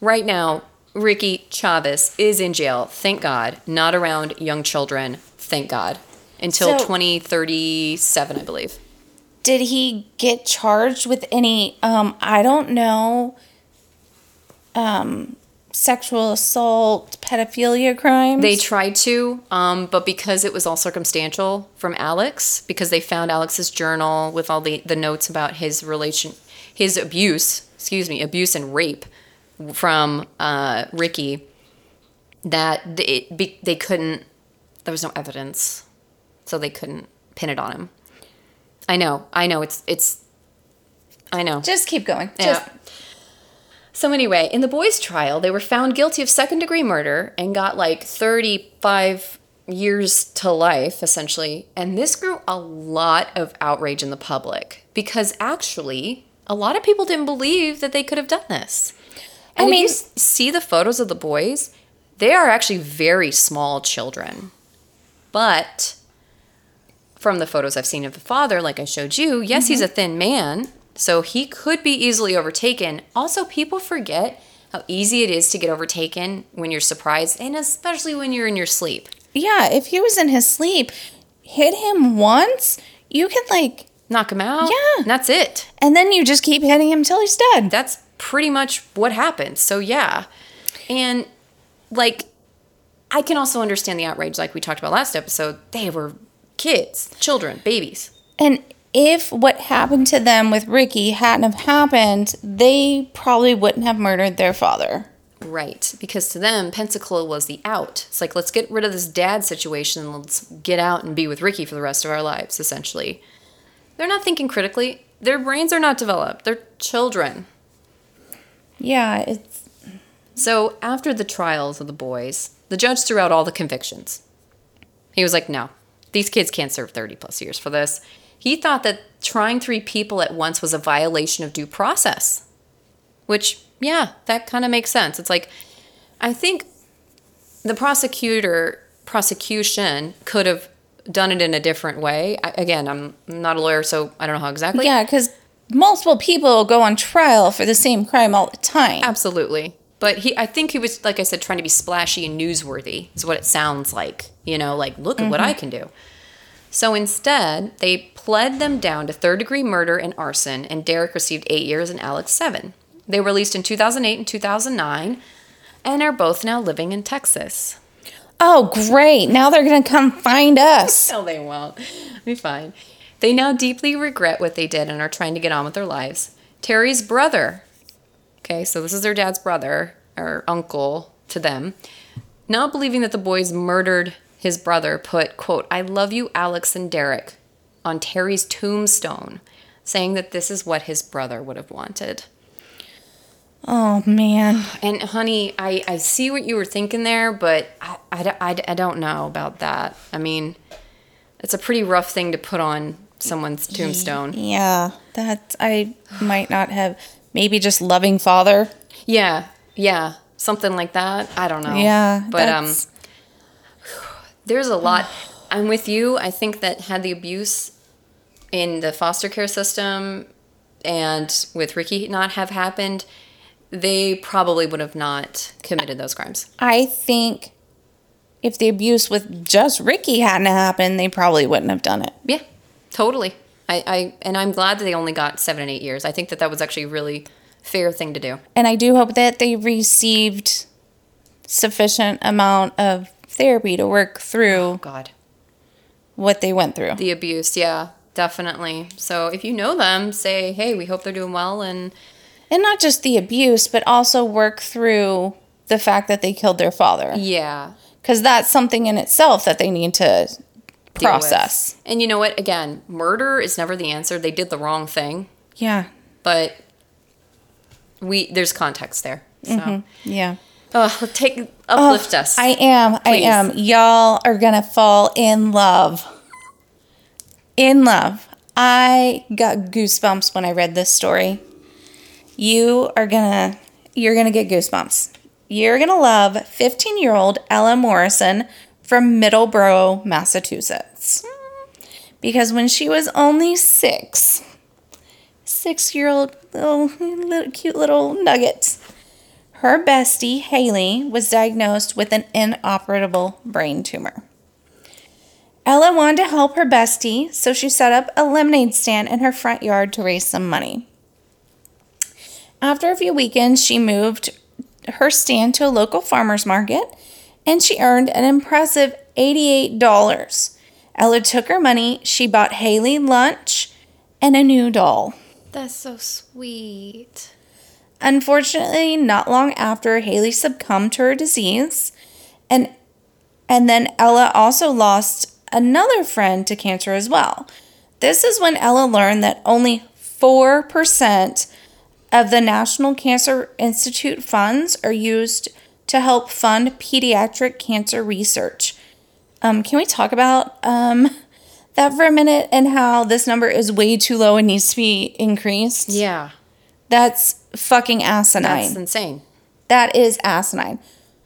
right now, Ricky Chavez is in jail, thank God, not around young children, thank God, until So- 2037, I believe. did he get charged with any um I don't know um sexual assault, pedophilia crimes? They tried to, um, but because it was all circumstantial from Alex, because they found Alex's journal with all the, the notes about his relation, his abuse, excuse me, abuse and rape from uh, Ricky, that th- it, they couldn't, there was no evidence, so they couldn't pin it on him. I know, I know, it's, it's, I know. just keep going. Yeah. Just So anyway, in the boys' trial, they were found guilty of second degree murder and got like 35 years to life essentially. And this grew a lot of outrage in the public because actually a lot of people didn't believe that they could have done this. And I mean- you see the photos of the boys, they are actually very small children. But from the photos I've seen of the father, like I showed you, yes, he's mm-hmm. a thin man, so he could be easily overtaken. Also, people forget how easy it is to get overtaken when you're surprised, and especially when you're in your sleep. yeah, if he was in his sleep, hit him once, you can like Knock him out. Yeah. and that's it. and then you just keep hitting him till he's dead. That's pretty much what happens. So yeah, and like I can also understand the outrage, like we talked about last episode. They were kids, children, babies. And if what happened to them with Ricky hadn't have happened, they probably wouldn't have murdered their father. Right, because to them, Pensacola was the out. It's like, let's get rid of this dad situation and let's get out and be with Ricky for the rest of our lives, essentially. They're not thinking critically. Their brains are not developed. They're children. Yeah, it's So after the trials of the boys, the judge threw out all the convictions. He was like, no, these kids can't serve 30 plus years for this. He thought that trying three people at once was a violation of due process, which, yeah, that kind of makes sense. It's like, I think the prosecutor, prosecution could have done it in a different way. I, again, I'm not a lawyer, so I don't know how exactly. yeah, because multiple people go on trial for the same crime all the time. Absolutely. But he, I think he was, like I said, trying to be splashy and newsworthy. Is what it sounds like. You know, like look at what I mm-hmm. can do. So instead, they pled them down to third degree murder and arson, and Derek received eight years and Alex seven. They were released in 2008 and 2009, and are both now living in Texas. Oh, great. Now they're going to come find us. No, they won't. Be fine. They now deeply regret what they did and are trying to get on with their lives. Terry's brother, okay, so this is their dad's brother or uncle to them, not believing that the boys murdered his brother, put, quote, I love you, Alex and Derek, on Terry's tombstone, saying that this is what his brother would have wanted. Oh, man. And honey, I, I see what you were thinking there, but I, I, I, I don't know about that. I mean, it's a pretty rough thing to put on someone's tombstone. Yeah, that I might not have. Maybe just loving father. Yeah, yeah, something like that. I don't know. Yeah, but um, there's a lot. I'm with you. I think that had the abuse in the foster care system and with Ricky not have happened, they probably would have not committed those crimes. I think if the abuse with just Ricky hadn't happened, they probably wouldn't have done it. Yeah, totally. I, I and I'm glad that they only got seven and eight years. I think that that was actually a really fair thing to do. And I do hope that they received sufficient amount of therapy to work through Oh, God, what they went through. the abuse, yeah, definitely. So if you know them, say, hey, we hope they're doing well, and And not just the abuse, but also work through the fact that they killed their father. yeah, Because that's something in itself that they need to deal with. process. And you know what? Again, murder is never the answer. They did the wrong thing, Yeah. but we there's context there. So, mm-hmm. Yeah. oh, take uplift us. I am. I am. Y'all are to fall in love. In love. I got goosebumps when I read this story. You are to you're to get goosebumps. You're to love 15-year-old Ella Morrison from Middleborough, Massachusetts. Because when she was only 6, 6-year-old little, little cute little nugget. Her bestie, Haley, was diagnosed with an inoperable brain tumor. Ella wanted to help her bestie, so she set up a lemonade stand in her front yard to raise some money. After a few weekends, she moved her stand to a local farmer's market and she earned an impressive $88. Ella took her money, she bought Haley lunch and a new doll. That's so sweet. Unfortunately, not long after Haley succumbed to her disease, and and then Ella also lost another friend to cancer as well. This is when Ella learned that only 4% of the National Cancer Institute funds are used to help fund pediatric cancer research. Um, can we talk about um, that for a minute and how this number is way too low and needs to be increased? Yeah, That's fucking asinine. that's insane. that is asinine.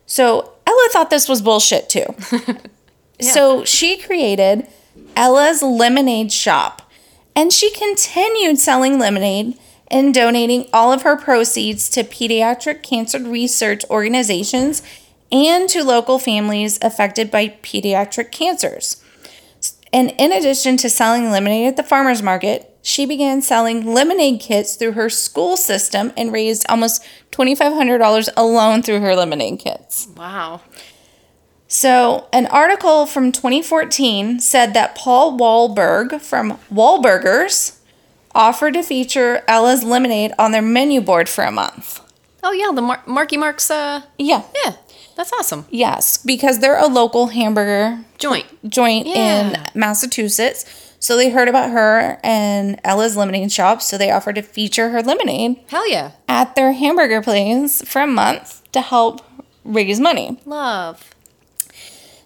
So Ella thought this was bullshit too. So she created Ella's Lemonade Shop and she continued selling lemonade and donating all of her proceeds to pediatric cancer research organizations and to local families affected by pediatric cancers. And in addition to selling lemonade at the farmer's market, she began selling lemonade kits through her school system and raised almost $2,500 alone through her lemonade kits. Wow. So, an article from 2014 said that Paul Wahlberg from Wahlburgers offered to feature Ella's lemonade on their menu board for a month. Oh yeah, the Mar- Marky Mark's. Uh, Yeah. yeah, that's awesome. Yes, because they're a local hamburger Joint. joint yeah. in Massachusetts. So they heard about her and Ella's lemonade shop, so they offered to feature her lemonade Hell yeah. at their hamburger place for a month to help raise money. Love.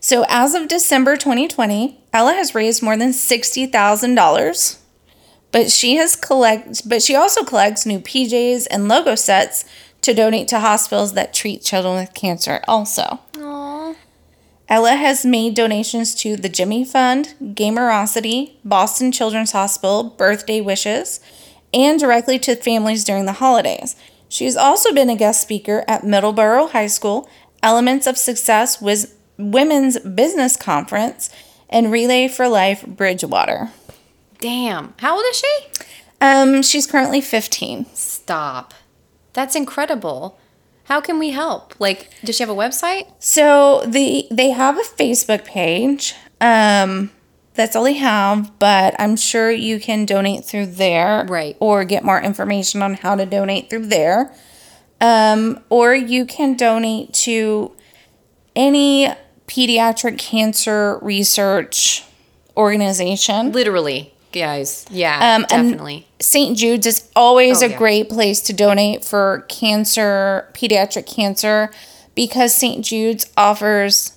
So as of December 2020, Ella has raised more than $60,000. But she has collect but she also collects new PJs and Lego sets to donate to hospitals that treat children with cancer also. Aww. Ella has made donations to the Jimmy Fund, Gamerosity, Boston Children's Hospital, Birthday Wishes, and directly to families during the holidays. She has also been a guest speaker at Middleborough High School, Elements of Success Wiz- Women's Business Conference, and Relay for Life Bridgewater. Damn. How old is she? Um, she's currently 15. Stop. That's incredible. How can we help? Like, does she have a website? So the they have a Facebook page. Um, that's all they have, but I'm sure you can donate through there, Right. Or get more information on how to donate through there. Um, or you can donate to any pediatric cancer research organization. Literally, guys. Yeah, Um, definitely. St. Jude's is always Oh, a yeah. great place to donate for cancer, pediatric cancer, because St. Jude's offers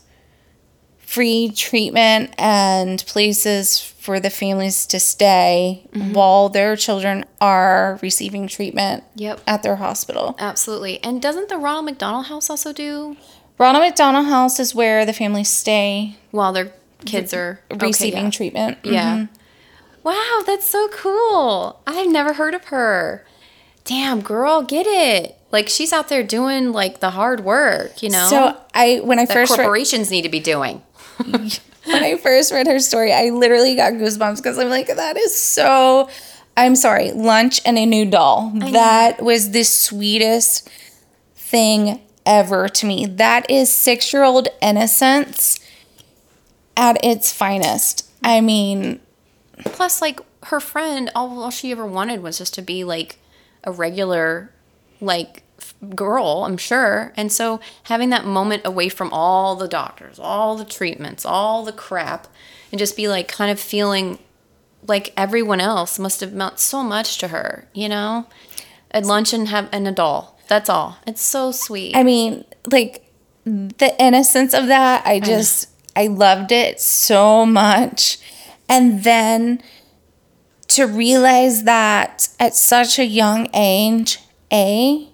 free treatment and places for the families to stay Mm-hmm. while their children are receiving treatment Yep. at their hospital. Absolutely. And doesn't the Ronald McDonald House also do Ronald McDonald House is where the families stay while their kids are okay, receiving yeah. treatment. Yeah. Wow, that's so cool. I've never heard of her. Damn, girl, get it. Like she's out there doing like the hard work, you know? So I when I that first corporations need to be doing. when I first read her story, I literally got goosebumps because I'm like, that is so. I'm sorry, lunch and a new doll. That was the sweetest thing ever to me. That is six year old innocence at its finest. I mean, Plus, like her friend, all, all she ever wanted was just to be like a regular, like f- girl. I'm sure. And so having that moment away from all the doctors, all the treatments, all the crap, and just be like kind of feeling like everyone else must have meant so much to her. You know, at lunch and have and a doll. That's all. It's so sweet. I mean, like the innocence of that, I just I loved it so much. And then to realize that at such a young age, A,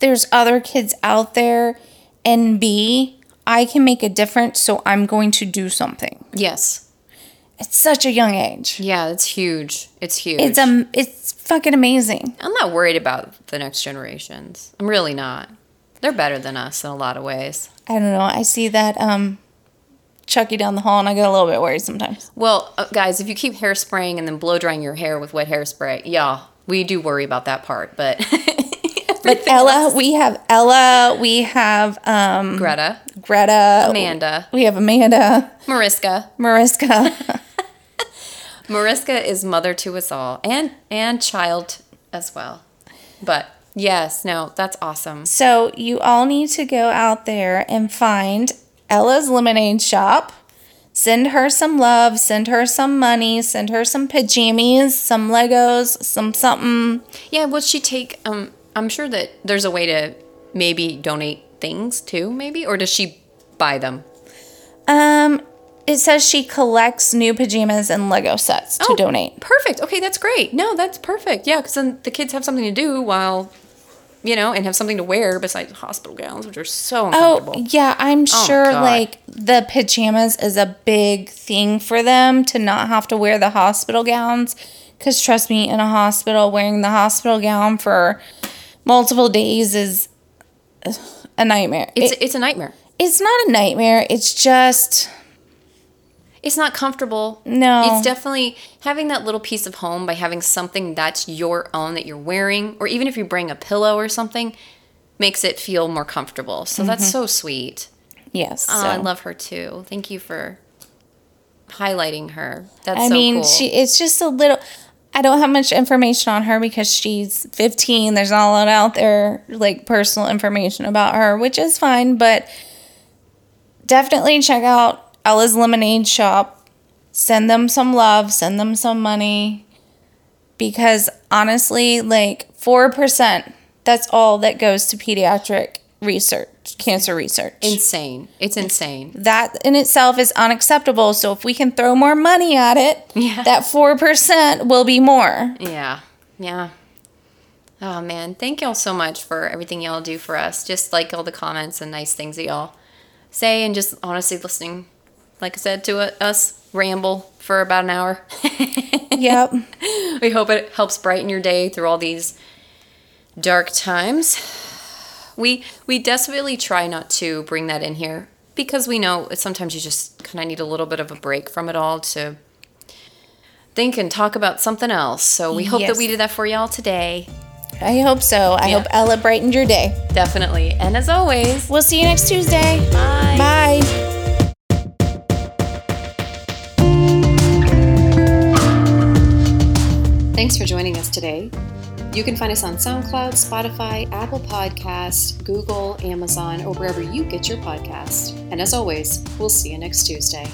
there's other kids out there, and B, I can make a difference, so I'm going to do something. yes. At such a young age. Yeah, it's huge. It's huge. It's um it's fucking amazing. I'm not worried about the next generations. I'm really not. They're better than us in a lot of ways. I don't know. I see that um Chucky down the hall and I get a little bit worried sometimes. Well, uh, guys, if you keep hairspraying and then blow drying your hair with wet hairspray, yeah, we do worry about that part. But But Ella, we have Ella, we have um Greta, Greta, Amanda, we have Amanda, Mariska, Mariska. Mariska is mother to us all, and and child as well. But yes, no, that's awesome. so you all need to go out there and find Ella's lemonade shop. Send her some love, send her some money, send her some pajamas, some Legos, some something. Yeah, will she take? Um, I'm sure that there's a way to maybe donate things too, maybe, or does she buy them? Um, it says she collects new pajamas and Lego sets to Oh, donate. Perfect. Okay, that's great. No, that's perfect. Yeah, because then the kids have something to do while, you know, and have something to wear besides hospital gowns, which are so oh, uncomfortable. Oh, yeah, I'm oh, sure God. like the pajamas is a big thing for them to not have to wear the hospital gowns. Because trust me, in a hospital, wearing the hospital gown for multiple days is a nightmare. It's It- it's a nightmare. it's not a nightmare. It's just, It's not comfortable. No. It's definitely having that little piece of home by having something that's your own that you're wearing, or even if you bring a pillow or something, makes it feel more comfortable. So that's so sweet. yes. Oh, Mm-hmm. so. I love her too. Thank you for highlighting her. That's I so mean, cool. she it's just a little. I don't have much information on her because she's 15. There's not a lot out there like personal information about her, which is fine. But definitely check out Ella's Lemonade Shop. Send them some love. Send them some money. Because honestly, like four percent. That's all that goes to pediatric research, cancer research insane. It's insane. that in itself is unacceptable. So if we can throw more money at it, Yeah. that 4% will be more. Yeah. Yeah. Oh man, thank y'all so much for everything y'all do for us. Just like all the comments and nice things that y'all say and just honestly listening like I said to uh, us ramble for about an hour. yep. we hope it helps brighten your day through all these dark times. We we desperately try not to bring that in here because we know sometimes you just kind of need a little bit of a break from it all to think and talk about something else. So we hope Yes. that we did that for y'all today. I hope so. I Yeah. hope Ella brightened your day. Definitely. And as always, We'll see you next Tuesday. bye. Bye. Thanks for joining us today. You can find us on SoundCloud, Spotify, Apple Podcasts, Google, Amazon, or wherever you get your podcast. And as always, we'll see you next Tuesday.